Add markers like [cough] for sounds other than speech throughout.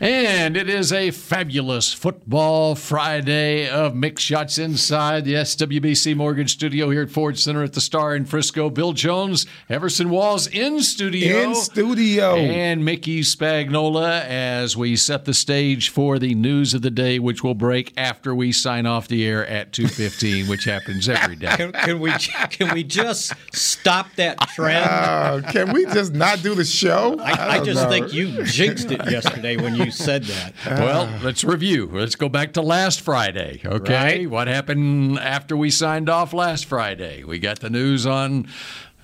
And it is a fabulous football Friday of Mick Shots inside the SWBC Mortgage Studio here at Ford Center at the Star in Frisco. Bill Jones, Everson Walls in studio. In studio. And Mickey Spagnola as we set the stage for the news of the day, which will break after we sign off the air at 2.15, which happens every day. Can, can we can we just stop that trend? Uh, can we just not do the show? I, I don't just know. think you jinxed it yesterday when you said that. [laughs] Well, let's review. Let's go back to last Friday. Okay. Right. What happened after we signed off last Friday? We got the news on.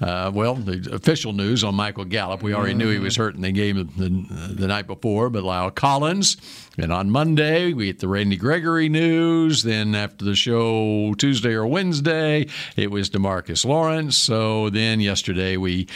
Uh, well, the official news on Michael Gallup. We already knew he was hurt in the game the, the night before, but La'el Collins. And on Monday, we get the Randy Gregory news. Then after the show, Tuesday or Wednesday, it was Demarcus Lawrence. So then yesterday, we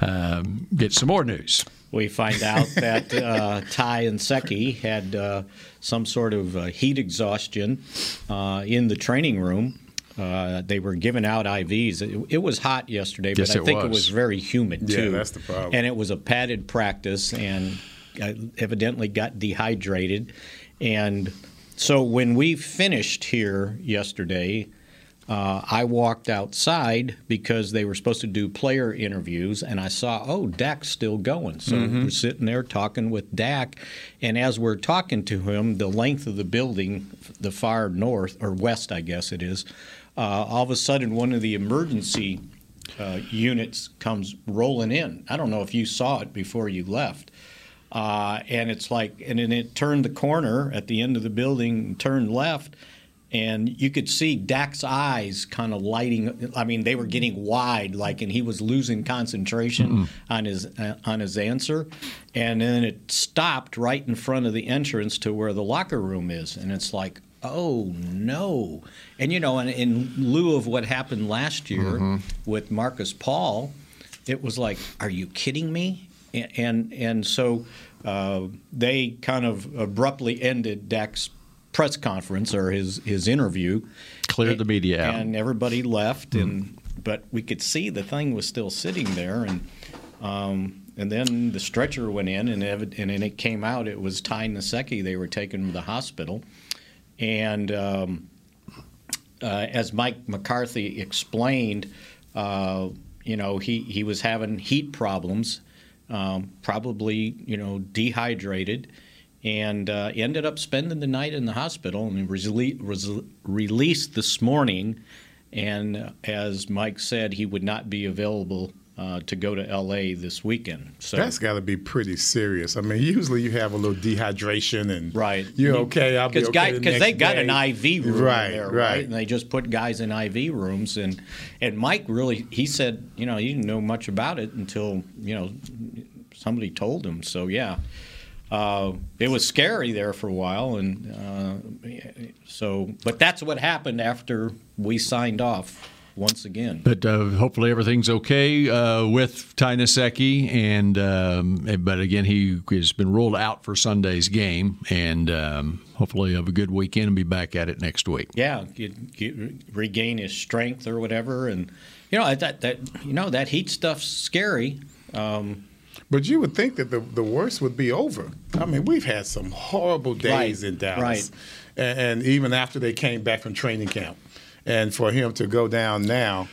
um, get some more news. We find out [laughs] that uh, Ty Nsekhe had uh, some sort of uh, heat exhaustion uh, in the training room. Uh, they were giving out IVs. It, it was hot yesterday, but Yes, I it think it was. was very humid Yeah, too. that's the problem. And it was a padded practice, and I evidently got dehydrated. And so when we finished here yesterday, uh, I walked outside because they were supposed to do player interviews, and I saw, oh, Dak's still going. So we're sitting there talking with Dak, and as we're talking to him, the length of the building, the far north or west, I guess it is, uh, all of a sudden one of the emergency uh, units comes rolling in. I don't know if you saw it before you left. Uh, and it's like, and then it turned the corner at the end of the building, and turned left, and you could see Dak's eyes kind of lighting. I mean, they were getting wide, like, and he was losing concentration on his uh, on his answer, and then it stopped right in front of the entrance to where the locker room is, and it's like. Oh no! And you know, in, in lieu of what happened last year with Markus Paul, it was like, "Are you kidding me?" And and, and so uh, they kind of abruptly ended Dak's press conference or his his interview. Cleared the media out. and everybody left. And but we could see the thing was still sitting there, and um, and then the stretcher went in, and ev- and it came out. It was Ty Nsekhe. They were taken to the hospital, and. Um, uh, as Mike McCarthy explained, uh, you know, he, he was having heat problems, um, probably, you know, dehydrated, and uh, ended up spending the night in the hospital and was, rele- released this morning. And uh, as Mike said, he would not be available uh, to go to L.A. this weekend. So That's got to be pretty serious. I mean, usually you have a little dehydration and Right. you're okay. I'll be Because okay the they got day. an IV room right, there, right? right? And they just put guys in IV rooms, and and Mike really he said you know he didn't know much about it until you know somebody told him. So yeah, uh, it was scary there for a while, and uh, so but that's what happened after we signed off once again. But uh, hopefully everything's okay uh, with Ty Nsekhe, and um, but again he has been ruled out for Sunday's game, and um, hopefully have a good weekend and be back at it next week. yeah, get, get, regain his strength or whatever, and you know that that you know that heat stuff's scary. Um, But you would think that the, the worst would be over. I mean, we've had some horrible days Right, in Dallas. right. And, and even after they came back from training camp. And for him to go down now,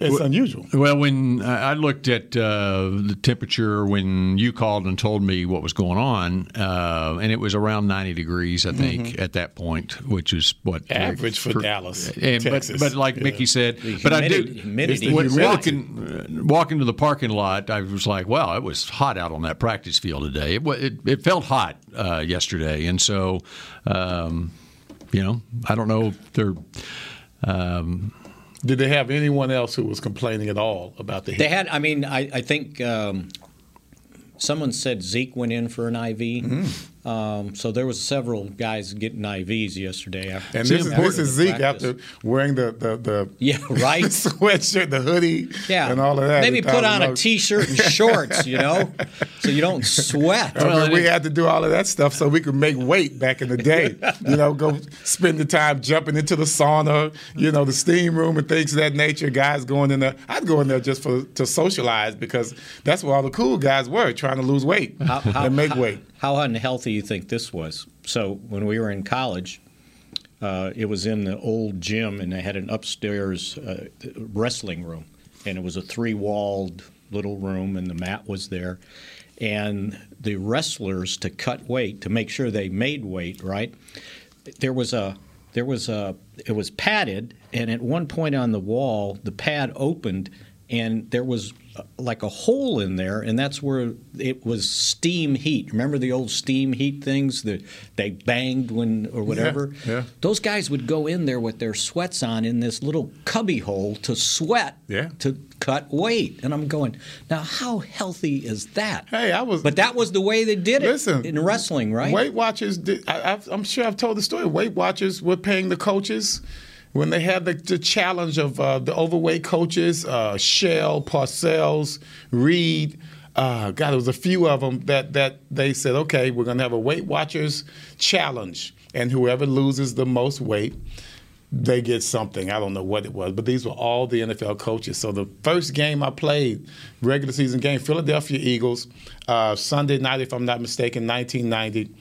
it's unusual. Well, when I looked at uh, the temperature when you called and told me what was going on, uh, and it was around 90 degrees, I think, at that point, which is what Mm-hmm. Average for Dallas, And, but, Texas. but like Yeah. Mickey said, The but I humidity- do. humidity. When walking, uh, walking to the parking lot, I was like, "Wow, it was hot out on that practice field today. It it, it felt hot uh, yesterday, and so, um, you know, I don't know if they're." Um, Did they have anyone else who was complaining at all about the? They had, I mean, I, I think um, someone said Zeke went in for an IV, Um, so there was several guys getting IVs yesterday. After, And this is this is Zeke practice. after wearing the the, the Yeah, right. the [laughs] sweatshirt, the hoodie, Yeah, and all of that. Maybe put on a knows. t-shirt and shorts, you know, so you don't sweat. I mean, we had to do all of that stuff so we could make weight back in the day. [laughs] you know, go spend the time jumping into the sauna, you know, the steam room and things of that nature. Guys going in there. I'd go in there just for to socialize because that's where all the cool guys were trying to lose weight How- how- and make how- weight. How unhealthy you think this was? So when we were in college, uh, it was in the old gym, and they had an upstairs uh, wrestling room, and it was a three-walled little room, and the mat was there, and the wrestlers to cut weight to make sure they made weight, right? There was a there was a it was padded, and at one point on the wall, the pad opened, and there was uh, like a hole in there, and that's where it was steam heat. Remember the old steam heat things that they banged when or whatever? yeah. Those guys would go in there with their sweats on in this little cubby hole to sweat Yeah. to cut weight. And I'm going, now how healthy is that? Hey, I was. But that was the way they did it Listen, in wrestling, right? Weight Watchers, did, I, I'm sure I've told the story. Weight Watchers were paying the coaches when they had the, the challenge of uh, the overweight coaches, uh, Shell, Parcells, Reed. Uh, God, there was a few of them that, that they said, okay, we're going to have a Weight Watchers challenge. And whoever loses the most weight, they get something. I don't know what it was, but these were all the NFL coaches. So the first game I played, regular season game, Philadelphia Eagles, uh, Sunday night, if I'm not mistaken, 1990.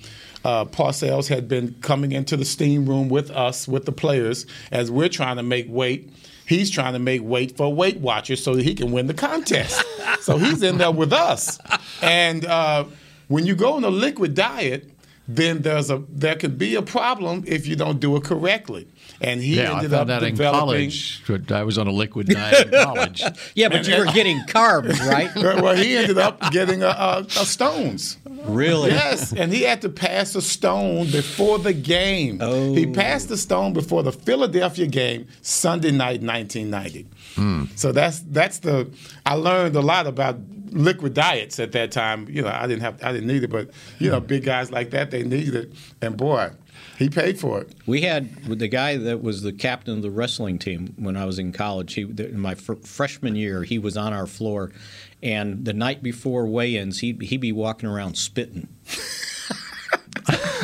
Uh, Parcells had been coming into the steam room with us, with the players, as we're trying to make weight. He's trying to make weight for Weight Watchers so that he can win the contest. [laughs] so he's in there with us. And uh, when you go on a liquid diet, then there's a there could be a problem if you don't do it correctly. And he Yeah, I ended found up that in developing. college. I was on a liquid diet in college. [laughs] Yeah, but you were getting carbs, right? [laughs] well, he ended up getting a, a, a stones. Really? Yes, and he had to pass a stone before the game. Oh. He passed the stone before the Philadelphia game Sunday night, 1990. Hmm. So that's that's the. I learned a lot about liquid diets at that time. You know, I didn't have, I didn't need it, but you know, big guys like that they need it, and boy, he paid for it. We had the guy that was the captain of the wrestling team when I was in college. He, in my fr- freshman year, he was on our floor, and the night before weigh-ins, he'd, he'd be walking around spitting. [laughs]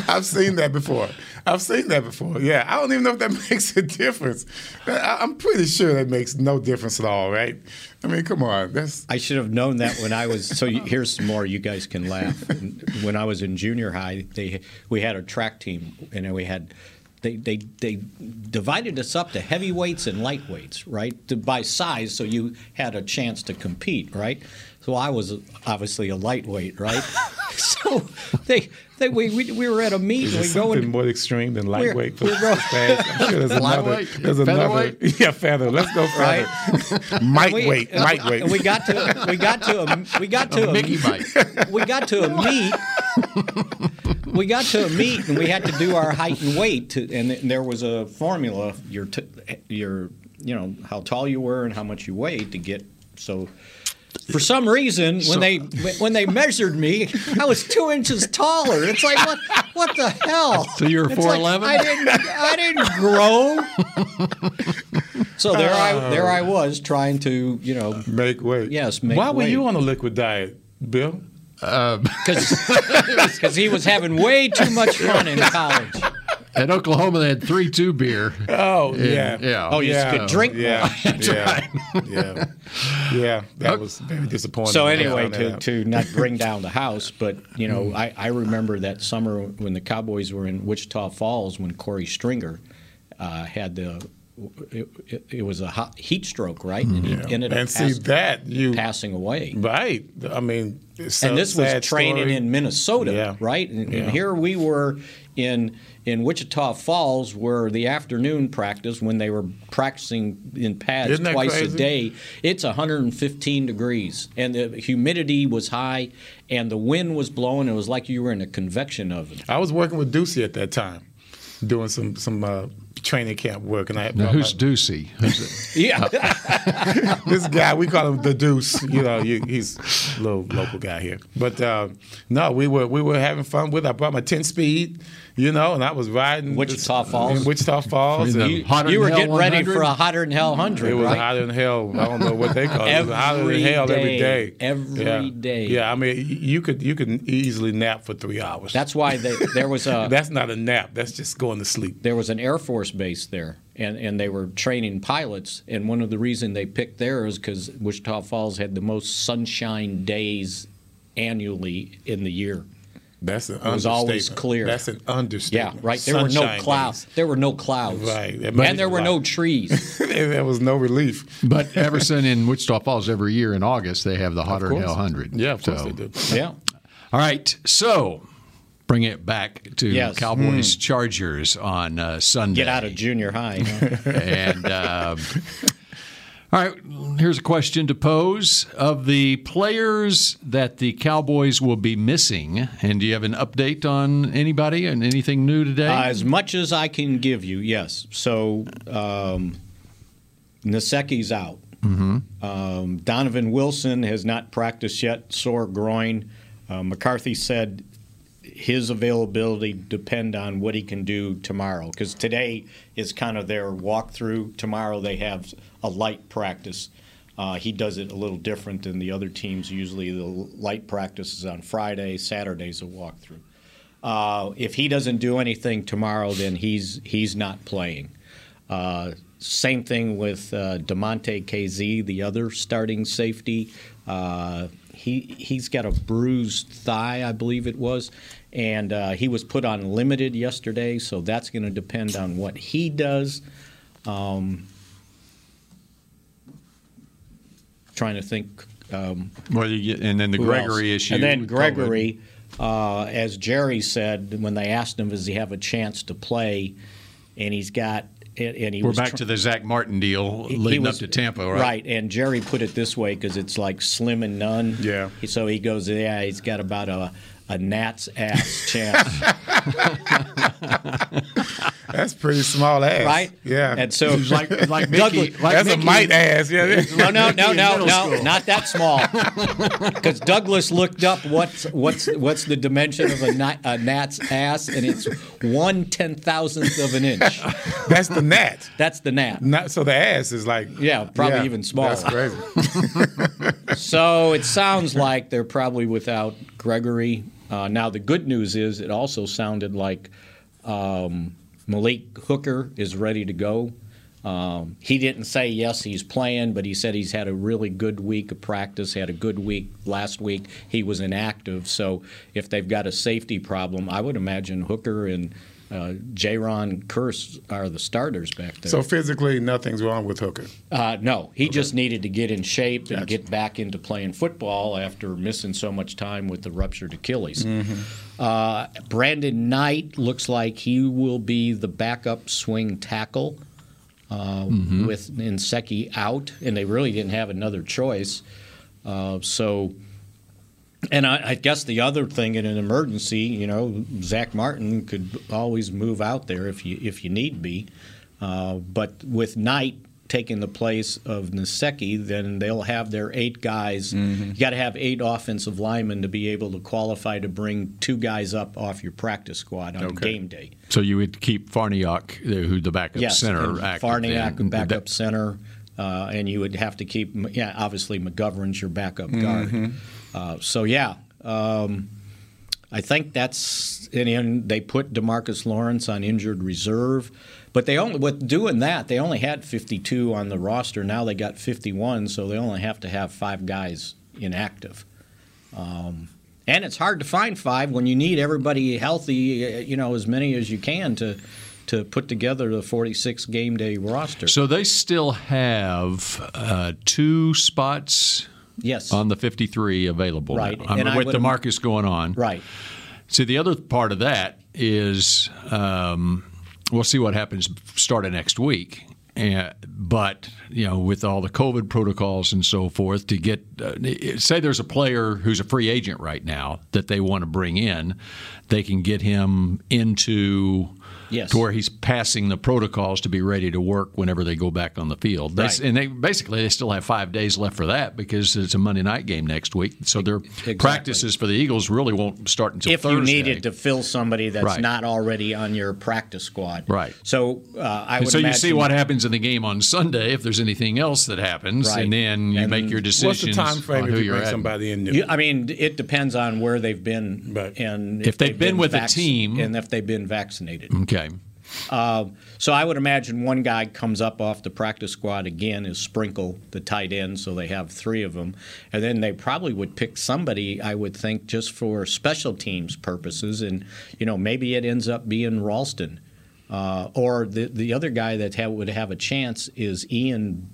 I've seen that before. I've seen that before. Yeah, I don't even know if that [laughs] makes a difference. I'm pretty sure that makes no difference at all, right? I mean, come on, that's I should have known that when I was. So here's some more. You guys can laugh. When I was in junior high, they we had a track team, and we had. They, they, they divided us up to heavyweights and lightweights, right? To, by size, so you had a chance to compete, right? So I was obviously a lightweight, right? [laughs] so they, they we, we, we were at a meet, is we go something in, more extreme than We're- lightweight for we're going- I'm sure there's another. There's another. Yeah, feather. Let's go Right. feather. [laughs] Might we- weight. uh, Might weight. we got to we got to a, we got [laughs] to a, Mickey Mike. we got to a meet. We got to a meet and we had to do our height and weight, to, and th- there was a formula. Your t- your you know how tall you were and how much you weighed to get so. For some reason, when they when they measured me, I was two inches taller. It's like what what the hell? So you were It's like, 4'11"? I didn't I didn't grow. so there I there I was trying to you know Make weight. Yes, make Why were weight. you on a liquid diet, Bill? [laughs] because [laughs] he was having way too much fun in college. At Oklahoma, they had three two beer. Oh And- yeah. yeah. Oh, you yeah. could drink Yeah. [laughs] Yeah. yeah. Yeah. That was very disappointing. So anyway, to, to not bring down the house, but you know, Mm. I, I remember that summer when the Cowboys were in Wichita Falls when Corey Stringer uh, had the. It, it, it was a hot heat stroke, right? And he ended up and see that you passing away. right. I mean, it's and this was training story. in Minnesota, Yeah. right? And, Yeah. and here we were in in Wichita Falls, where the afternoon practice, when they were practicing in pads twice crazy? a day, it's 115 degrees, and the humidity was high, and the wind was blowing. It was like you were in a convection oven. I was working with Ducey at that time, doing some some uh, training camp work, and I Now, who's Ducey? Who's it? [laughs] Yeah. [laughs] this guy we call him the Deuce. You know, you, he's a little local guy here. But uh, no, we were we were having fun with. it. I brought my ten speed, you know, and I was riding Wichita this- Falls? Wichita Falls. And you, you were hell getting ready 100? for a hotter than hell hundred, it was right? hotter than hell. I don't know what they call it. It was hotter than Every hell every day. day. Every yeah. day. Yeah, I mean, you could you could easily nap for three hours. That's why they, there was a [laughs] that's not a nap. That's just going to sleep. there was an Air Force base there, and, and they were training pilots. And one of the reasons they picked there is because Wichita Falls had the most sunshine days annually in the year. That's an It was always understatement. clear. That's an understatement. Yeah, right. There were no clouds. days. There were no clouds. Right. That And there were lot. no trees. [laughs] there was no relief. But Everson in Wichita Falls every year in August they have the Hotter than. Hell Hundred. Yeah, of course So- they do. yeah. All right, so bring it back to Yes. Cowboys Chargers on uh, Sunday. Get out of junior high. huh? [laughs] and uh, all right, here's a question to pose of the players that the Cowboys will be missing. And do you have an update on anybody and anything new today? Uh, as much as I can give you, yes. So um, Nsekhe's out. Um, Donovan Wilson has not practiced yet, sore groin. Uh, McCarthy said his availability depend on what he can do tomorrow because today is kind of their walkthrough. Tomorrow they have a light practice. Uh, he does it a little different than the other teams. Usually the light practice is on Friday, Saturday's a walkthrough. Uh, if he doesn't do anything tomorrow, then he's he's not playing. Uh, same thing with uh, Damontae Kazee, the other starting safety. Uh, he he's got a bruised thigh, I believe it was, and uh, he was put on limited yesterday. So that's going to depend on what he does. Um, trying to think. Um, well, you get, and then the Gregory else? issue. And then Gregory, uh, as Jerry said, when they asked him, does he have a chance to play? And he's got, and he We're was back tr- to the Zach Martin deal he- he leading was- up to Tampa, right? And Jerry put it this way because it's like slim and none. Yeah. So he goes, yeah, he's got about a, a gnat's ass chance. [laughs] That's pretty small ass. right? Yeah. And so, [laughs] Like, like Mickey, Douglas- like That's a Mickey- mite ass. Yeah. no, no, no, no, no, not that small. [laughs] Because Douglas looked up what's what's what's the dimension of a, gnat, a gnat's ass, and it's one ten thousandth of an inch. [laughs] That's the gnat. That's the gnat. Not so the ass is like Yeah, probably even smaller. That's crazy. So it sounds like they're probably without Gregory. Uh, now the good news is it also sounded like um, Malik Hooker is ready to go. Um, he didn't say yes, he's playing, but he said he's had a really good week of practice. Had a good week last week. He was inactive, so if they've got a safety problem, I would imagine Hooker and uh, Jayron Kearse are the starters back there. So physically, nothing's wrong with Hooker. Uh, no, he just needed to get in shape and Gotcha. get back into playing football after missing so much time with the ruptured Achilles. Mm-hmm. Uh, Brandon Knight looks like he will be the backup swing tackle uh, Mm-hmm. with Nsekhe out, and they really didn't have another choice. Uh, so, and I, I guess the other thing in an emergency, you know, Zach Martin could always move out there if you if you need be. Uh, but with Knight taking the place of Nsekhe, then they'll have their eight guys. You got to have eight offensive linemen to be able to qualify to bring two guys up off your practice squad on Okay. game day. So you would keep Farniok, who's the backup Yes, center, and active. Farniok, then. backup center, uh, and you would have to keep, yeah, obviously McGovern's your backup guard. Uh, so yeah, um, I think that's and, they put Demarcus Lawrence on injured reserve, but they only with doing that they only had 52 on the roster. Now they got 51, so they only have to have five guys inactive. Um, and it's hard to find five when you need everybody healthy, you know, as many as you can to to put together the 46 game day roster. So they still have uh, two spots yes, on the 53 available. Right. Um, and with the Demarcus going on. right. See, the other part of that is um, we'll see what happens starting next week. Uh, but you know, with all the COVID protocols and so forth, to get uh, say there's a player who's a free agent right now that they want to bring in, they can get him into Yes. To where he's passing the protocols to be ready to work whenever they go back on the field. That's, Right. And they basically they still have five days left for that because it's a Monday night game next week. So their Exactly. practices for the Eagles really won't start until if Thursday. you needed to fill somebody that's Right. not already on your practice squad. Right. So uh, I And would so you see what happens in the game on Sunday if there's anything else that happens, Right. and then you And make your What's decisions the time frame on who you you're bring at. somebody in new? You, I mean, it depends on where they've been Right. and If they've been with a team- and if they've been vaccinated. Okay. Uh, so I would imagine one guy comes up off the practice squad again is Sprinkle, the tight end, so they have three of them, and then they probably would pick somebody I would think just for special teams purposes, and you know maybe it ends up being Ralston, uh, or the the other guy that ha- would have a chance is Ian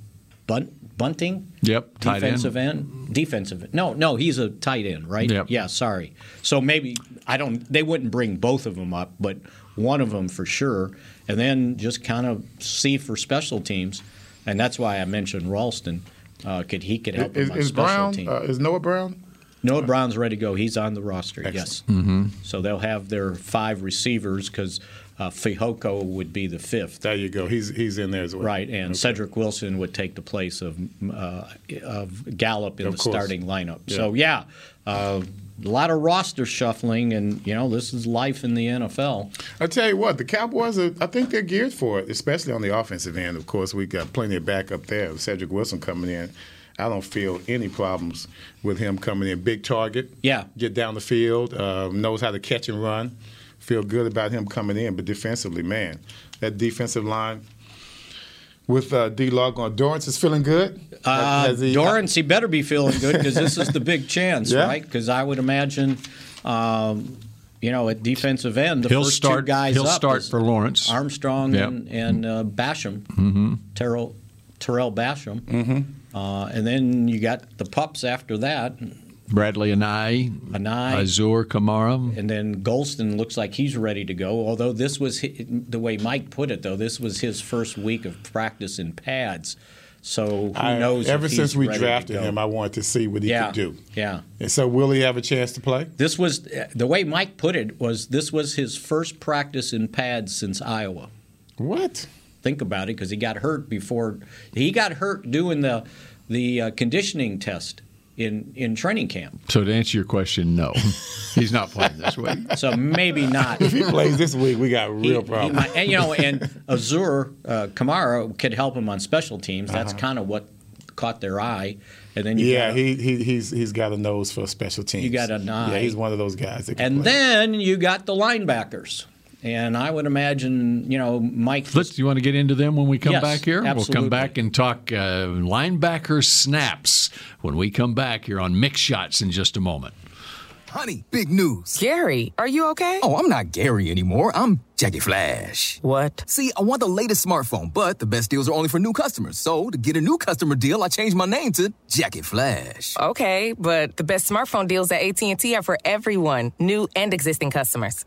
Bunt, Bunting. Yep, tight end. defensive end. Defensive. end. No, no, he's a tight end, right? Yep. Yeah, sorry. So maybe I don't. They wouldn't bring both of them up, but one of them for sure, and then just kind of see for special teams, and that's why I mentioned Ralston. Uh, could he could help is, him on is special Brown? teams? Uh, is Noah Brown? Noah Brown's ready to go. He's on the roster. Yes. Mm-hmm. So they'll have their five receivers because uh, Fehoko would be the fifth. There you go. He's he's in there as well. Right, and Cedric Wilson would take the place of uh, of Gallup in Of the course. starting lineup. So yeah, uh, a lot of roster shuffling, and you know this is life in the NFL. I tell you what, the Cowboys are. I think they're geared for it, especially on the offensive end. Of course, we got plenty of backup there. Cedric Wilson coming in. I don't feel any problems with him coming in. Big target. Yeah. Get down the field. Uh, knows how to catch and run. Feel good about him coming in. But defensively, man, that defensive line with uh, D. Log on Dorance is feeling good. Uh, Has he- Dorance, he better be feeling good because this is the big [laughs] chance, Yeah. right? Because I would imagine, um, you know, at defensive end, the He'll first start- two guys he'll up start for Lawrence. Armstrong Yep. and, and uh, Basham, mm-hmm. Terrell, Terrell Basham, mm-hmm. uh, and then you got the pups after that, Bradlee Anae, Anae. Azur Kamara. and then Golston looks like he's ready to go. Although this was hi- the way Mike put it, though this was his first week of practice in pads, so who I- knows? Ever if he's since we ready drafted him, I wanted to see what he yeah, could do. yeah. And so, will he have a chance to play? This was the way Mike put it was this was his first practice in pads since Iowa. What? Think about it because he got hurt before he got hurt doing the the uh, conditioning test in in training camp. So to answer your question, no, [laughs] he's not playing this week. So maybe not. If he plays this week, we got He- real he problems. might- and you know, and [laughs] Azur uh, Kamara could help him on special teams. That's kind of what caught their eye. And then you Uh-huh. yeah, got- he, he he's he's got a nose for special teams. You got an eye. Yeah, he's one of those guys that can and play. then you got the linebackers. And I would imagine, you know, Mike. Let's. You want to get into them when we come Yes, back here? Absolutely. We'll come back and talk uh, linebacker snaps when we come back here on Mick Shots in just a moment. Honey, big news. Gary, are you okay? Oh, I'm not Gary anymore. I'm Jackie Flash. What? See, I want the latest smartphone, but the best deals are only for new customers. So, to get a new customer deal, I changed my name to Jackie Flash. Okay, but the best smartphone deals at AT&T are for everyone, new and existing customers.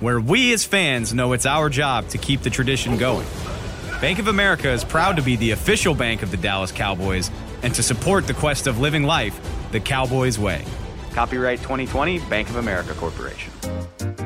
Where we as fans know it's our job to keep the tradition going. Bank of America is proud to be the official bank of the Dallas Cowboys and to support the quest of living life the Cowboys way. Copyright 2020 Bank of America Corporation.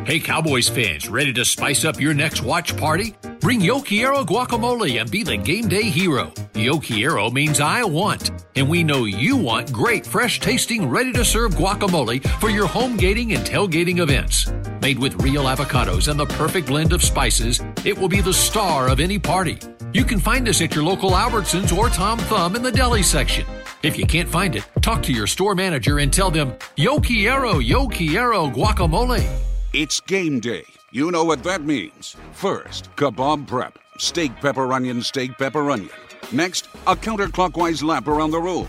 Hey, Cowboys fans, ready to spice up your next watch party? Bring Yo Quiero guacamole and be the game day hero. Yo Quiero means I want, and we know you want great, fresh tasting, ready to serve guacamole for your home gating and tailgating events. Made with real avocados and the perfect blend of spices, it will be the star of any party. You can find us at your local Albertsons or Tom Thumb in the deli section. If you can't find it, talk to your store manager and tell them, Yo Quiero, Yo Quiero guacamole. It's game day. You know what that means. First, kebab prep. Steak, pepper, onion, steak, pepper, onion. Next, a counterclockwise lap around the room.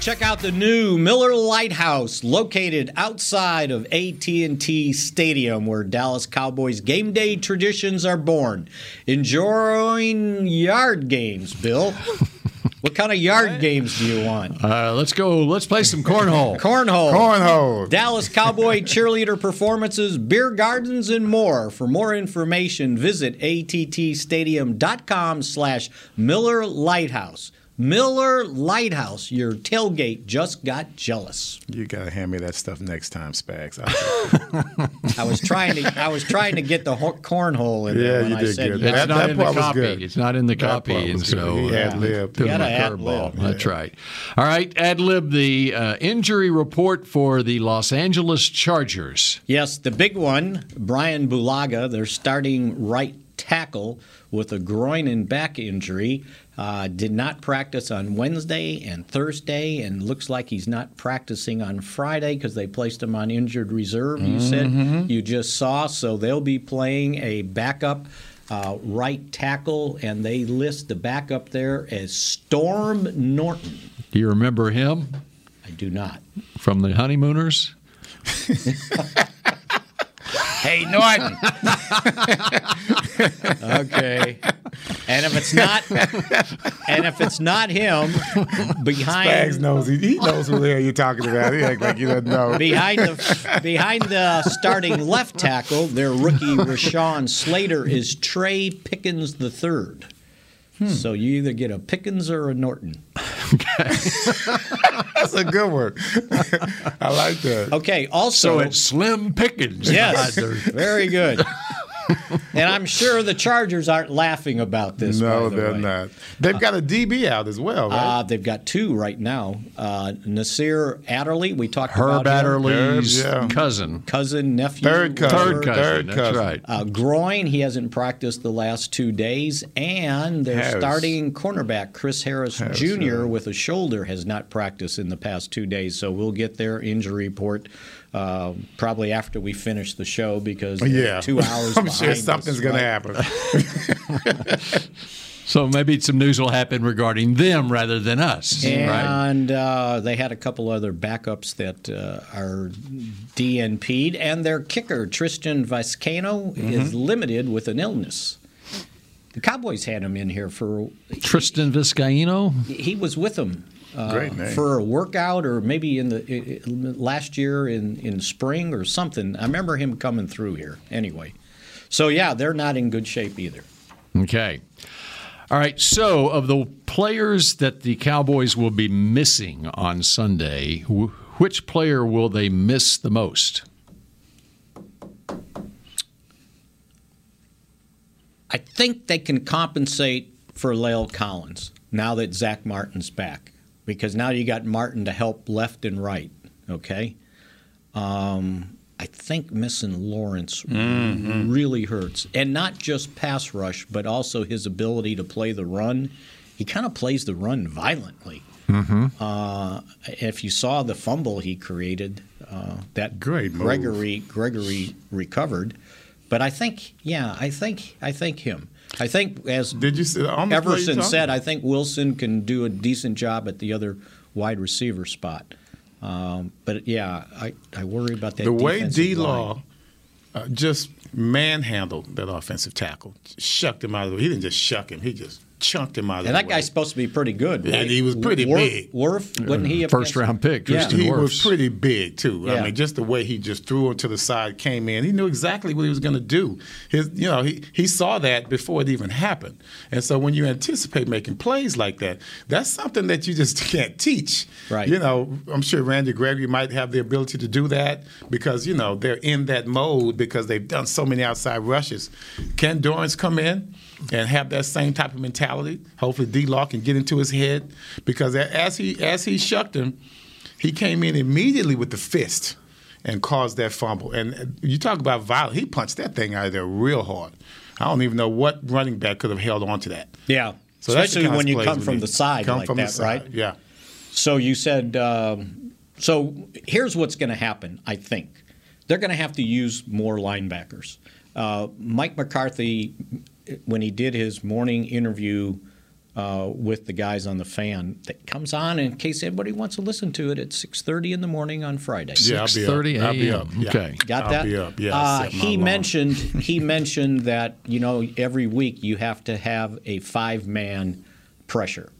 Check out the new Miller Lite House located outside of AT&T Stadium where Dallas Cowboys game day traditions are born. Enjoying yard games, Bill. [laughs] What kind of yard games do you want? Uh, let's go. Let's play some cornhole. [laughs] Cornhole. Cornhole. Dallas Cowboy [laughs] cheerleader performances, beer gardens, and more. For more information, visit attstadium.com slash Miller Lite House. Miller Lite House, your tailgate just got jealous. You gotta hand me that stuff next time, Spags. I [laughs] was trying to I was trying to get the ho- cornhole in Yeah, there when you I did said good. you- It's That- not that in the part was copy. good. It's not in the That copy, part and was good. so He uh, ad-libbed. threw You him gotta a curveball. ad-lib. That's right. All right, ad lib the uh, injury report for the Los Angeles Chargers. Yes, the big one, Brian Bulaga, their starting right tackle with a groin and back injury, uh, did not practice on Wednesday and Thursday, and looks like he's not practicing on Friday because they placed him on injured reserve. You said you just saw, so they'll be playing a backup. Uh, right tackle, and they list the backup there as Storm Norton. Do you remember him I do not. from the Honeymooners? [laughs] hey, Norton. Okay. And if it's not, and if it's not him, behind Spags knows he, he knows who the hell you're talking about. He act like he doesn't know. behind the behind the starting left tackle, their rookie Rashawn Slater is Trey Pickens the third. Hmm. So you either get a Pickens or a Norton. [laughs] That's a good one. [laughs] I like that. Okay. Also, So it's Slim Pickens. yes, God, [laughs] very good. [laughs] and I'm sure the Chargers aren't laughing about this. No, by the they're way. not. They've got a DB out as well, right? Uh, they've got two right now. Uh, Nasir Adderley, we talked Herb about him. Adderley's yeah. cousin. cousin, nephew, Third cousin. Third cousin. Third that's cousin. right. Uh, groin, he hasn't practiced the last two days, and their Harris. starting cornerback Chris Harris, Harris, Jr. yeah. with a shoulder has not practiced in the past two days. So we'll get their injury report uh, probably after we finish the show because yeah. two hours. [laughs] I'm sure something's us, going to happen. [laughs] So maybe some news will happen regarding them rather than us, right? And uh, they had a couple other backups that uh, are DNP'd, and their kicker Tristan Vizcaino Mm-hmm. is limited with an illness. The Cowboys had him in here for Tristan Vizcaino. he was with them uh, name. for a workout or maybe in the i- i- last year in, in spring or something. I remember him coming through here anyway. So yeah, they're not in good shape either. Okay. All right. So, of the players that the Cowboys will be missing on Sunday, wh- which player will they miss the most? I think they can compensate for La'el Collins now that Zach Martin's back because now you got Martin to help left and right. Okay. Um, I think missing Lawrence really hurts, and not just pass rush, but also his ability to play the run. He kind of plays the run violently. Uh, if you saw the fumble he created, uh, that Great move. Gregory Gregory recovered. But I think, yeah, I think I think him. I think as Did you see on the you Everson said? I think Wilson can do a decent job at the other wide receiver spot. Um, but yeah, I, I worry about that. the way D Law uh, just manhandled that offensive tackle, shucked him out of the way. He didn't just shuck him; he just chunked him out of and the that way. guy's supposed to be pretty good. And he was pretty Worf, big. Worf, wasn't he a First round pick, Yeah. He Wirfs. was pretty big too. Yeah. I mean, just the way he just threw him to the side, came in. He knew exactly what he was going to do. His, you know, he he saw that before it even happened. And so when you anticipate making plays like that, that's something that you just [laughs] can't teach. Right. You know, I'm sure Randy Gregory might have the ability to do that because you know they're in that mode because they've done so many outside rushes. Can Dorance come in? And have that same type of mentality. Hopefully, D. Law can get into his head because as he as he shucked him, he came in immediately with the fist and caused that fumble. And uh, you talk about violence. He punched that thing out of there real hard. I don't even know what running back could have held on to that. Yeah. So Especially when you come from the side Come like from the that, side, right? Yeah. So you said, um, so here's what's going to happen, I think. They're going to have to use more linebackers. Uh, Mike McCarthy, when he did his morning interview uh, with the guys on the fan, that comes on in case anybody wants to listen to it at 6.30 in the morning on Friday. Yeah, I'll be up. 6:30 I'll be up. a.m. Yeah. Okay. Got I'll that? be up. Yeah, Uh, he alarm. mentioned [laughs] he mentioned that you know every week you have to have a five man pressure.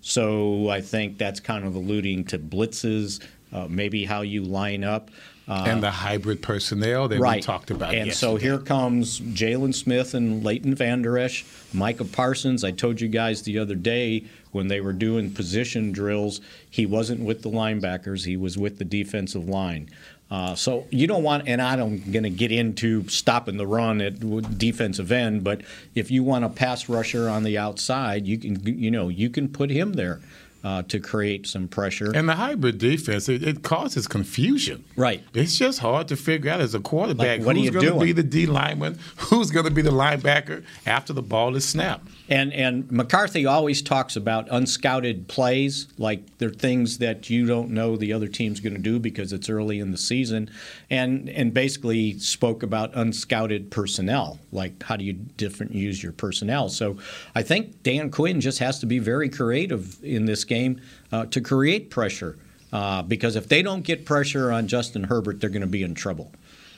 So I think that's kind of alluding to blitzes, uh, maybe how you line up. Uh, and the hybrid personnel that right. we talked about. And yesterday. so here comes Jaylon Smith and Leighton Vander Esch, Micah Parsons. I told you guys the other day when they were doing position drills, he wasn't with the linebackers, he was with the defensive line. Uh, so you don't want, and I don't going to get into stopping the run at defensive end, but if you want a pass rusher on the outside, you can, you know, you can put him there uh, to create some pressure. And the hybrid defense, it, it causes confusion. Right. It's just hard to figure out as a quarterback Like, who's going to be the D lineman, [laughs] who's going to be the linebacker after the ball is snapped. And and McCarthy always talks about unscouted plays, like they're things that you don't know the other team's going to do because it's early in the season, and and basically spoke about unscouted personnel, like how do you different use your personnel. So I think Dan Quinn just has to be very creative in this game uh, to create pressure, uh, because if they don't get pressure on Justin Herbert, they're going to be in trouble.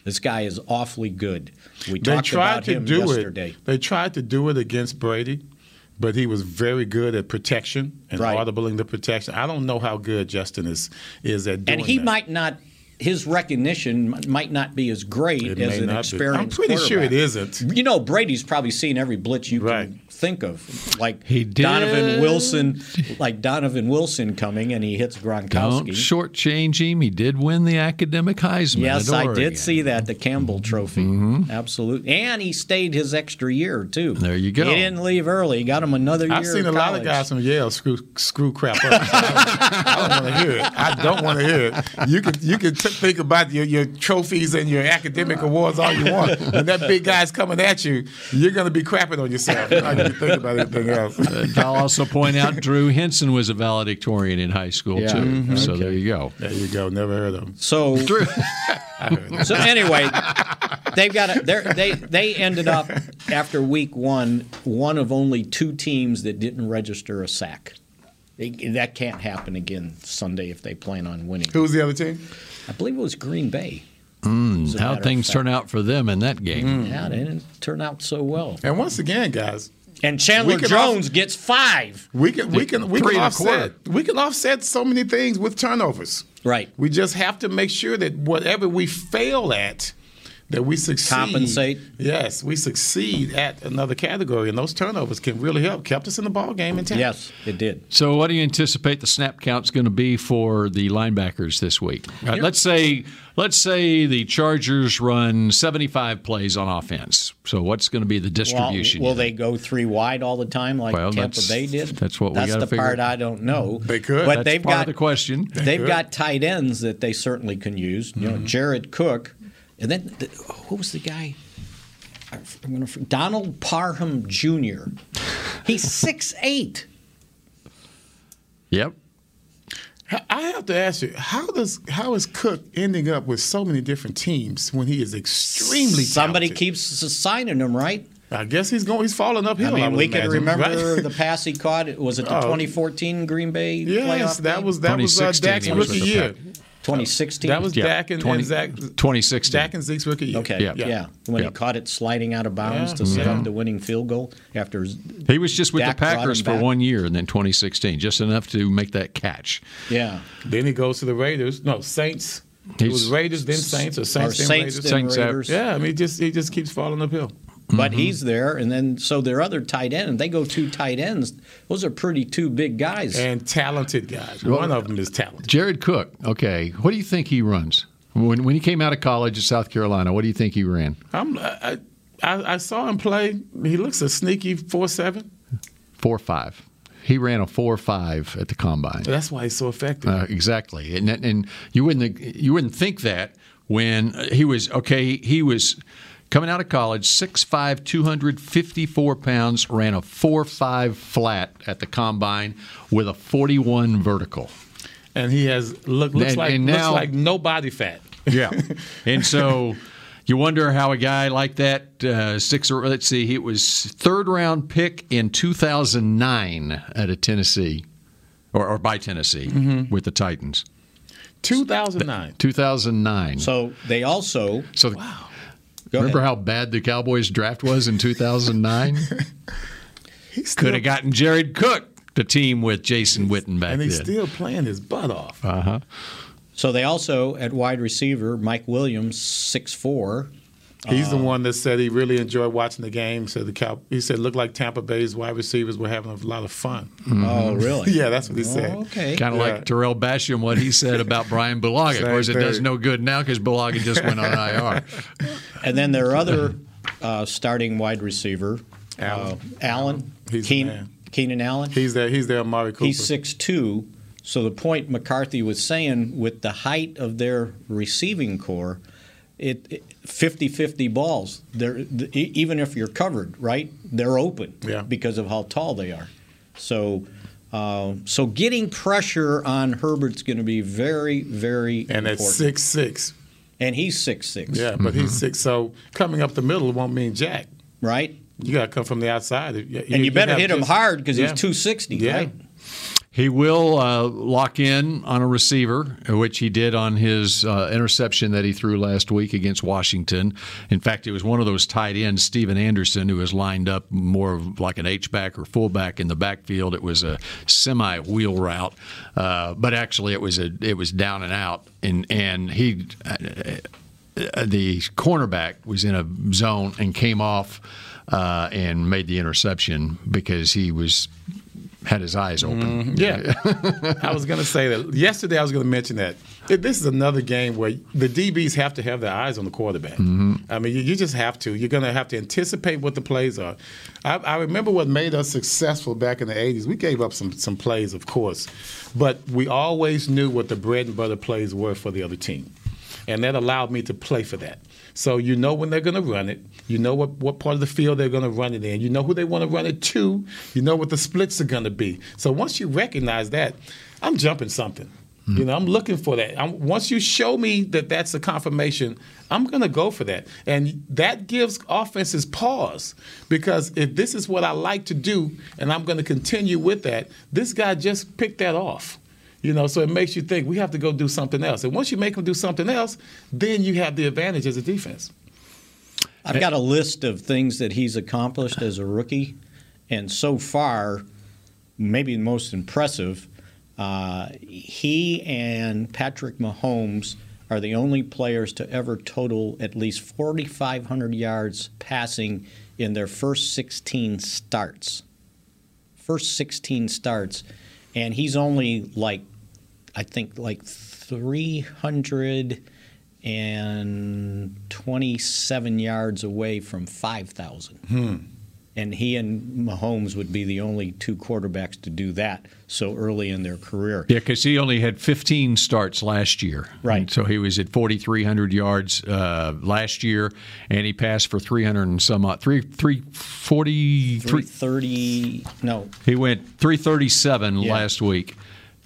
This guy is awfully good. We They talked about him yesterday. it. They tried to do it against Brady, but he was very good at protection and Right. audibling the protection. I don't know how good Justin is is at doing and he that. might not his recognition might not be as great It as an not experienced I'm pretty sure it quarterback. isn't. You know, Brady's probably seen every blitz you can think of, like He did. Donovan. Wilson, like Donovan Wilson coming and he hits Gronkowski. Don't Gronkowski. shortchange him. He did win the academic Heisman. Yes, at I did see that the Campbell mm-hmm. Trophy. Mm-hmm. Absolutely, and he stayed his extra year too. There you go. He didn't leave early. He got him another year. I've seen a of lot of guys from Yale screw screw crap up. [laughs] I don't want to hear it. I don't want to hear it. You can you can t- think about your, your trophies and your academic awards all you want. [laughs] When that big guy's coming at you, you're going to be crapping on yourself. You're not going to think about anything else. Uh, I'll also point out Drew Henson was a valedictorian in high school Yeah. too. Mhm. So Okay. there you go. There you go. Never heard of him. So, [laughs] Drew. [laughs] so anyway, they've got a, they're- they they ended up after week one one of only two teams that didn't register a sack. They- that can't happen again Sunday if they plan on winning. Who was the other team? I believe it was Green Bay. Mm, how things turn out for them in that game. Yeah, they didn't turn out so well. And once again, guys, And Chandler We can Jones gets five. we can we can we Three can offset we can offset so many things with turnovers. Right. We just have to make sure that whatever we fail at, that we succeed. Compensate. Yes, we succeed at another category, and those turnovers can really help. Kept us in the ball game in time. Yes, it did. So, what do you anticipate the snap count's going to be for the linebackers this week? Uh, let's say, let's say the Chargers run 75 plays on offense. So, what's going to be the distribution? Well, will they go three wide all the time like Well, Tampa that's- Bay did? that's what we That's gotta the part figure- I don't know. They could. but That's they've part got of the question. They They've could. got tight ends that they certainly can use. You know, Mm-hmm. Jared Cook, and then the, who was the guy? I'm gonna, Donald Parham Jr. He's six eight. Yep. I have to ask you, how does how is Cook ending up with so many different teams when he is extremely Somebody talented? keeps assigning him, right? I guess he's going. He's falling uphill. I mean, would we can remember right? the pass he caught. Was it the [laughs] Oh. 2014 Green Bay Yes, playoff that game? was that was uh, 2016 Dak's rookie year. Pack. 2016. That was Yeah, Dak and, 20 and Zach. 2016. Dak and Zeke's rookie year. Okay, Yeah. yeah. When Yep. he caught it sliding out of bounds Yeah. to set Yeah. up mm-hmm. the winning field goal after He was just with Dak the Packers for back. one year and then 2016, just enough to make that catch. Yeah. Then he goes to the Raiders. No, Saints. It was Raiders, then Saints, or Saints, Or then Saints, Raiders. then Saints out. Raiders. Yeah, I mean, he just he just keeps falling uphill. But Mm-hmm. he's there, and then so their other tight end, they go two tight ends. Those are pretty two big guys. And talented guys. One of them is talented. Jared Cook, okay. What do you think he runs? When, when he came out of college at South Carolina, what do you think he ran? I'm, I, I, I saw him play. He looks a sneaky four seven. Four five. He ran a four five at the combine. That's why he's so effective. Uh, exactly, and and you wouldn't you wouldn't think that when he was okay. He was coming out of college, 6'5", 254 pounds, ran a 4.5 flat at the combine with a 41 vertical. And he has look looks And- like and looks like no body fat. [laughs] Yeah, [laughs] and so you wonder how a guy like that uh, six or let's see, he was third round pick in 2009 at a Tennessee, or, or by Tennessee Mhm. with the Titans. 2009. 2009. So they also. So wow. Remember how bad the Cowboys draft was in 2009? Could have gotten Jared Cook to team with Jason Witten back and he's then. still playing his butt off. Uh huh. So they also at wide receiver, Mike Williams, six four. He's the Uh, one that said he really enjoyed watching the game. Said the Cow. He said it looked like Tampa Bay's wide receivers were having a lot of fun. Oh, really? [laughs] yeah, that's what he said. okay. Kind of like Tarell Basham, what he said about Brian Bulaga. Of course, it does no good now because Bulaga just went on [laughs] IR. And then their other uh, starting wide receiver, Allen. uh, Allen, He's Keen-. Keenan Allen. He's there. He's there. Amari Cooper. He's six two. So the point McCarthy was saying with the height of their receiving core, it, it 50-50 balls. They're the, even if you're covered, right? They're open Yeah. because of how tall they are. So uh, so getting pressure on Herbert's going to be very very and at important. six six. And he's six six. Yeah, but he's six. So coming up the middle won't mean jack. Right. You got to come from the outside. And you better hit him hard because he's 260, Yeah. right? He will uh, lock in on a receiver, which he did on his uh, interception that he threw last week against Washington. In fact, it was one of those tight ends, Stephen Anderson, who was lined up more like an H back or fullback in the backfield. It was a semi wheel route, uh, but actually it was a it was down and out, and and he. Uh, the cornerback was in a zone and came off uh, and made the interception because he was had his eyes open. Mhm. Yeah, I was going to say that yesterday. I was going to mention that It- this is another game where the DBs have to have their eyes on the quarterback. Mhm. I mean, you, you just have to. You're going to have to anticipate what the plays are. I, I remember what made us successful back in the '80s. We gave up some some plays, of course, but we always knew what the bread and butter plays were for the other team, and that allowed me to play for that. So you know when they're going to run it. You know what, what part of the field they're going to run it in. You know who they want to run it to. You know what the splits are going to be. So once you recognize that, I'm jumping something. Hmm. You know, I'm looking for that. I'm, once you show me that that's a confirmation, I'm going to go for that. And that gives offenses pause because if this is what I like to do and I'm going to continue with that, this guy just picked that off. You know, so it makes you think we have to go do something else. And once you make them do something else, then you have the advantage as a defense. I've got a list of things that he's accomplished as a rookie, and so far, maybe the most impressive, uh, he and Patrick Mahomes are the only players to ever total at least 4,500 yards passing in their first 16 starts. First 16 starts, and he's only like, I think, like 327 yards away from 5,000. Hmm. And he and Mahomes would be the only two quarterbacks to do that so early in their career. Yeah, because he only had 15 starts last year. Right. so he was at 4,300 yards uh, last year, and he passed for 300 and some odd, three, 340, 330, no, He went 337 last week,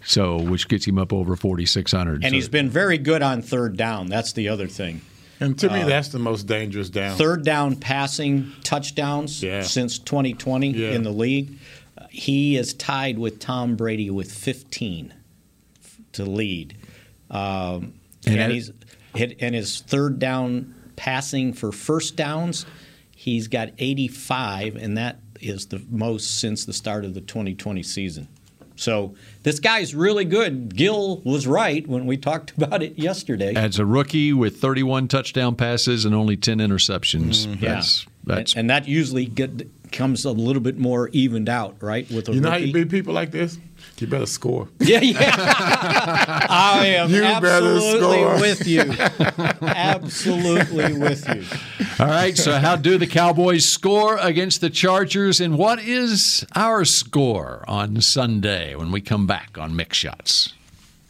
so which gets him up over 4,600. and So- he's been very good on third down. That's the other thing. And to me, Uh, that's the most dangerous down. Third down passing touchdowns since 2020 Yeah. in the league. Uh, He is tied with Tom Brady with 15 to lead. Um, And and, he's hit, and his third down passing for first downs, he's got 85, and that is the most since the start of the 2020 season. So this guy's really good. Gil was right when we talked [laughs] about it yesterday. As a rookie with 31 touchdown passes and only 10 interceptions. Mm-hmm. Yeah. That's, that's and, and that usually get, comes a little bit more evened out, right? With a You know how rookie. you beat people like this? You better score. [laughs] Yeah, yeah. I am You better absolutely score. with you. [laughs] absolutely with you. All right, so how do the Cowboys score against the Chargers, and what is our score on Sunday when we come back on Mick Shots?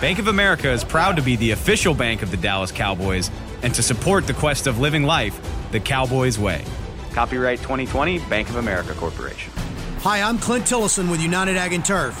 Bank of America is proud to be the official bank of the Dallas Cowboys and to support the quest of living life the Cowboys way. Copyright 2020 Bank of America Corporation. Hi, I'm Clint Tillison with United Ag and Turf.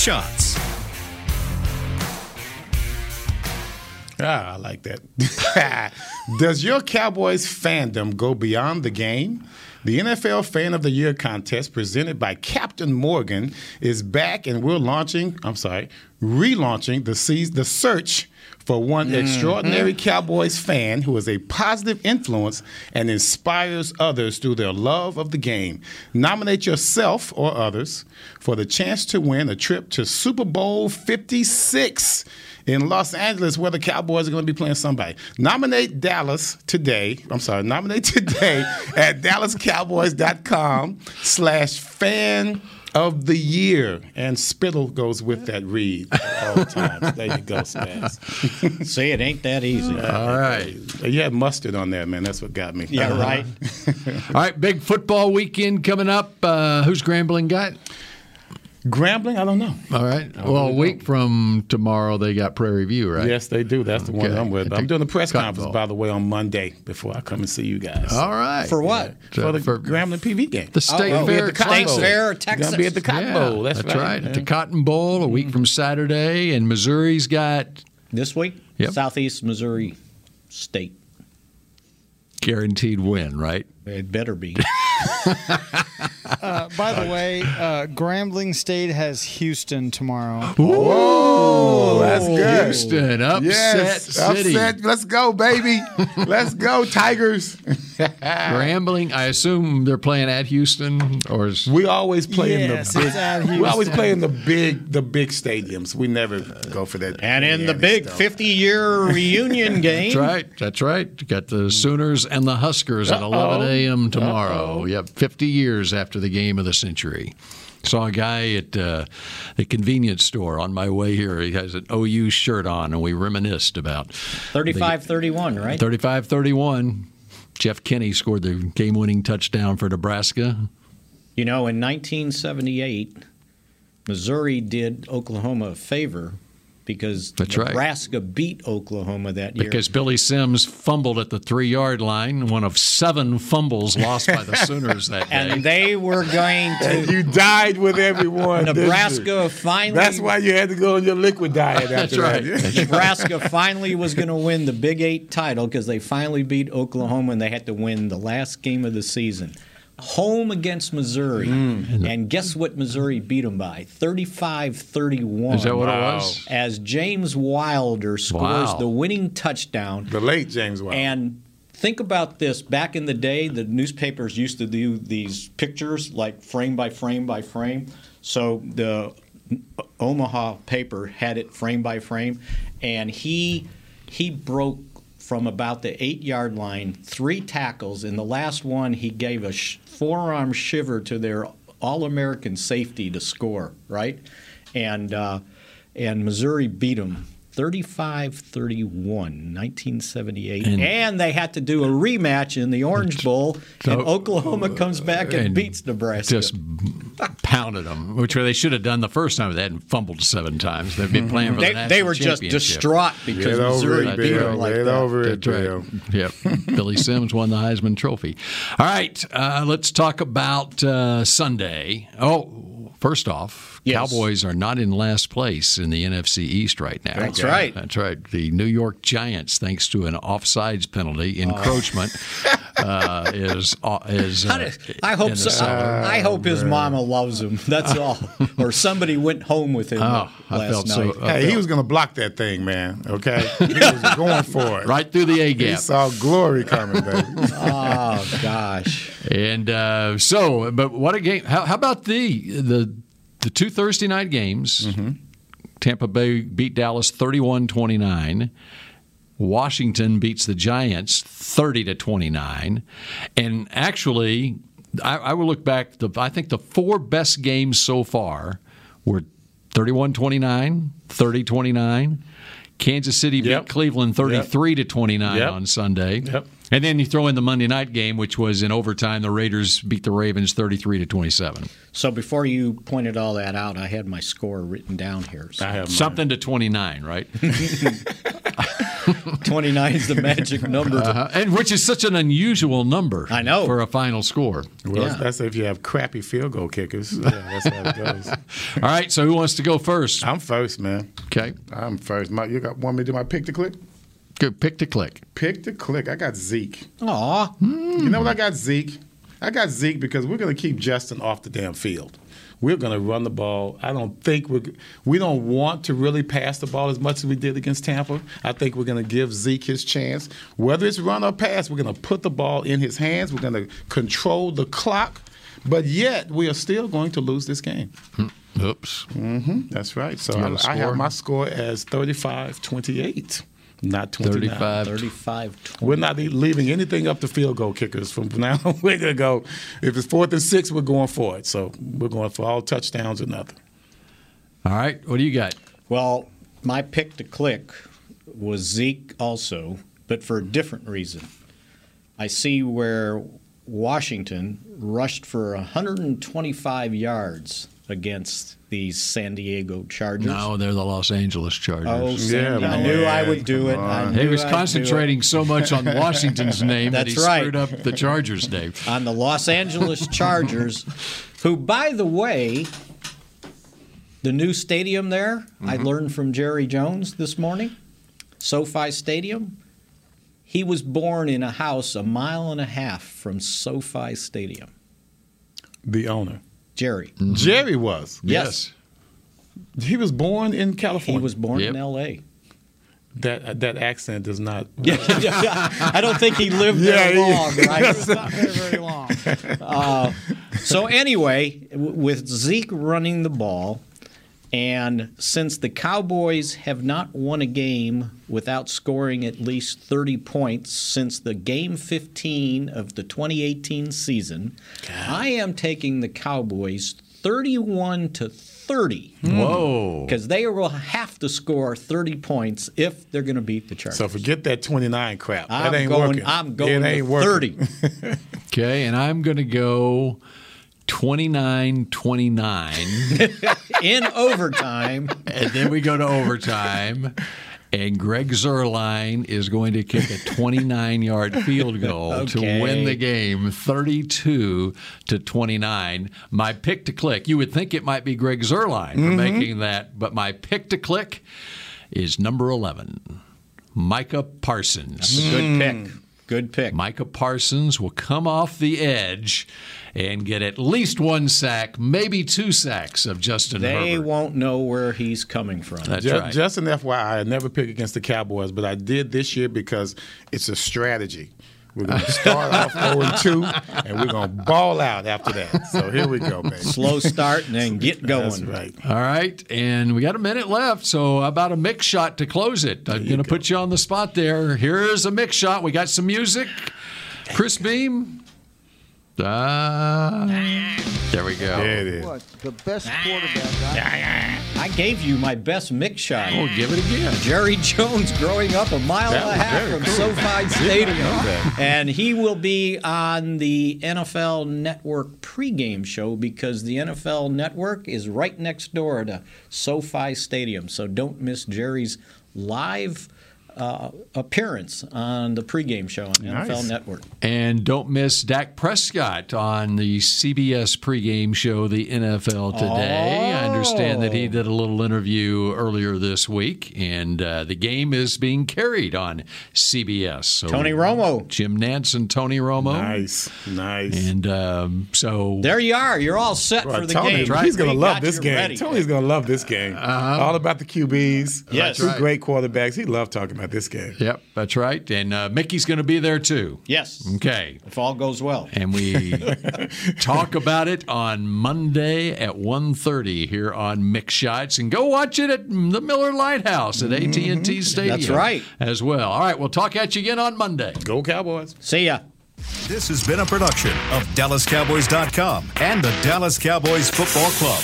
shots. Ah, I like that. [laughs] Does your Cowboys fandom go beyond the game? The NFL Fan of the Year contest presented by Captain Morgan is back, and we're launching. I'm sorry, relaunching the the search for one Mm-hmm. extraordinary Cowboys fan who is a positive influence and inspires others through their love of the game. Nominate yourself or others for the chance to win a trip to Super Bowl 56 in Los Angeles, where the Cowboys are going to be playing somebody. Nominate Dallas today. I'm sorry, nominate [laughs] today at DallasCowboys.com slash fan of the year. And spittle goes with that read all [laughs] the time. There you go, Spaz. [laughs] See, it ain't that easy. all right. You had mustard on there, man. That's what got me. Yeah, [laughs] right. All right, big football weekend coming up. Uh, who's Grambling got? Grambling? I don't know. All right. Well, a week from tomorrow, they got Prairie View, right? Yes, they do. That's the one Okay. I'm with. I'm doing the press Cotton conference, Bowl. by the way, on Monday before I come and see you guys. All right. For what? For the for Grambling PV game. The State I'll Fair at the Cotton State Bowl. Fair, Gonna Texas. be at the Cotton Yeah, Bowl. That's, right. At the. Cotton Bowl, a week from mm-hmm. Saturday, and Missouri's got This week, Yep. Southeast Missouri State. guaranteed win, right? It better be. [laughs] Uh, by the way, uh, Grambling State has Houston tomorrow. Oh, that's good. Houston, upset yes, city. upset. Let's go, baby. Let's go, Tigers. [laughs] Grambling, I assume they're playing at Houston, or is We always play Yes, in the big. We always play in the big, the big stadiums. We never go for that. and in the big stuff. 50 year [laughs] reunion game. That's right. That's right. You got the Sooners and the Huskers at Uh-oh. 11 a.m. tomorrow. Yep, 50 years after the game of the century. Saw a guy at uh, the convenience store on my way here. He has an OU shirt on, and we reminisced about 35 31, right? 35 31. Jeff Kinney scored the game winning touchdown for Nebraska. You know, in 1978, Missouri did Oklahoma a favor because That's right. Nebraska beat Oklahoma that year. Because Billy Sims fumbled at the three yard line, one of seven fumbles lost by the Sooners that [laughs] day. and they were going And to. you died with everyone. didn't you? Nebraska finally. That's why you had to go on your liquid diet That's after right. that. Nebraska finally was going to win the Big Eight title because they finally beat Oklahoma and they had to win the last game of the season. Home against Missouri. Mm. And guess what Missouri beat them by? 35 31. Is that what it was? As James Wilder scores Wow. the winning touchdown. The late James Wilder. And think about this. Back in the day, the newspapers used to do these pictures, like frame by frame by frame. So the Omaha paper had it frame by frame, and he he broke from about the eight yard line, three tackles. In the last one, he gave a sh- forearm shiver to their All American safety to score, right? And, uh, and Missouri beat him 35 31, 1978. And- And, they had to do a rematch in the Orange Bowl, and Oklahoma comes back and, and beats Nebraska. Just pounded them, which they should have done the first time. They hadn't fumbled seven times. They'd been playing for They- the national they were just distraught because Get over Missouri it, beat them like Get that. over it, That's right. Yep. [laughs] Billy Sims won the Heisman Trophy. All right, uh, let's talk about uh, Sunday. Oh, first off, Yes. Cowboys are not in last place in the NFC East right now. That's right. That's right. The New York Giants, thanks to an offsides penalty, encroachment, uh, [laughs] is uh, is. Uh, I hope so. cellar. I hope his mama loves him. That's all. [laughs] or somebody went home with him Oh, I last felt night. so- I Hey, he was going to block that thing, man. Okay, [laughs] he was going for it. right through the A He gap. saw glory coming, baby. [laughs] oh gosh. And uh, so, but what a game! How, how about the the the two Thursday night games? Mm-hmm. Tampa Bay beat Dallas 31-29. Washington beats the Giants 30 to 29. And actually, I, I will look back. The, I think the four best games so far were 31 29, 30 29. Kansas City beat Yep. Cleveland 33 to 29 Yep. on Sunday. Yep. And then you throw in the Monday night game, which was in overtime. The Raiders beat the Ravens 33 to 27. So before you pointed all that out, I had my score written down here. So I have mine. Something to 29, right? [laughs] [laughs] 29 is the magic number. Uh-huh. And which is such an unusual number. I know. For a final score. Well, Yeah. that's if you have crappy field goal kickers. [laughs] Yeah, that's how it goes. All right, so who wants to go first? I'm first, man. Okay. I'm first. My, you got want me to do my pick to click? Good. Pick to click. Pick to click. I got Zeke. Aw. You know what I got Zeke? I got Zeke because we're going to keep Justin off the damn field. We're going to run the ball. I don't think we're we don't want to really pass the ball as much as we did against Tampa. I think we're going to give Zeke his chance. Whether it's run or pass, we're going to put the ball in his hands. We're going to control the clock. But yet, we are still going to lose this game. Oops. hmm That's right. So I, I have my score as 35 28, not 29. 35. 35 20. We're not leaving anything up to field goal kickers from now. [laughs] on. We're gonna go. If it's fourth and six, we're going for it. So we're going for all touchdowns or nothing. All right. What do you got? Well, my pick to click was Zeke also, but for a different reason. I see where Washington rushed for 125 yards against these San Diego Chargers. No, they're the Los Angeles Chargers. Oh, San Yeah, I knew I would do it. I He was I'd concentrating so much on Washington's [laughs] name that he That's right. screwed up the Chargers' name. [laughs] on the Los Angeles Chargers, who, by the way, the new stadium there, I Mm-hmm. learned from Jerry Jones this morning, SoFi Stadium. He was born in a house a mile and a half from SoFi Stadium. The owner, Jerry. Jerry, was. Yes. He was born in California. He was born in L.A. that that accent does not. [laughs] I don't think he lived Yeah, there he- long, [laughs] right? It's not very, very long. Uh, so anyway, w- with Zeke running the ball, and since the Cowboys have not won a game without scoring at least 30 points since the game 15 of the 2018 season, I am taking the Cowboys 31 to 30. Hmm. Whoa. Because they will have to score 30 points if they're going to beat the Chargers. So forget that twenty nine crap. I'm that ain't going. working. I'm going It ain't with working. 30. [laughs] Okay, and I'm going to go 29 29. [laughs] in overtime. and then we go to overtime. And Greg Zuerlein is going to kick a 29 yard field goal to win the game 32 to 29. My pick to click, you would think it might be Greg Zuerlein for mm-hmm. making that, but my pick to click is number 11, Micah Parsons. That's a Good pick. Good pick. Micah Parsons will come off the edge and get at least one sack, maybe two sacks of Justin They Herbert. won't know where he's coming from. That's Ju- right. Just an FYI, I never pick against the Cowboys, but I did this year because it's a strategy. We're going to start off 0 and 2, and we're going to ball out after that. So here we go, baby. Slow start and then get going. That's right. All right, and we got a minute left, so about a Mick shot to close it? I'm going to put you on the spot there. Here's a Mick shot. We got some music. Chris Beam. Ah, there we go. There it is. What the best quarterback? I gave you my best Mick shot. Oh, give it again. Jerry Jones growing up a mile That and a half from cool. SoFi Stadium. not know that. And he will be on the NFL Network pregame show because the NFL Network is right next door to SoFi Stadium. So don't miss Jerry's live uh, appearance on the pregame show on Nice. NFL Network. And don't miss Dak Prescott on the CBS pregame show, the NFL Today. I understand that he did a little interview earlier this week, and uh, the game is being carried on CBS. So Tony Romo. Jim Nantz and Tony Romo. Nice, nice. And um, so There you are. You're all set Well, for the Tony, game. he's going to love this game. ready. Tony's going to love this game. All about the QBs. Yes. Two right. great quarterbacks. He loved talking about this game. Yep, that's right. And uh, Mickey's going to be there too. Yes. Okay. If all goes well. And we [laughs] talk about it on Monday at 1.30 here on Mick Shots. And go watch it at the Miller Lite House at AT&T Stadium. That's right. As well. All right, we'll talk at you again on Monday. Go Cowboys. See ya. This has been a production of DallasCowboys.com and the Dallas Cowboys Football Club.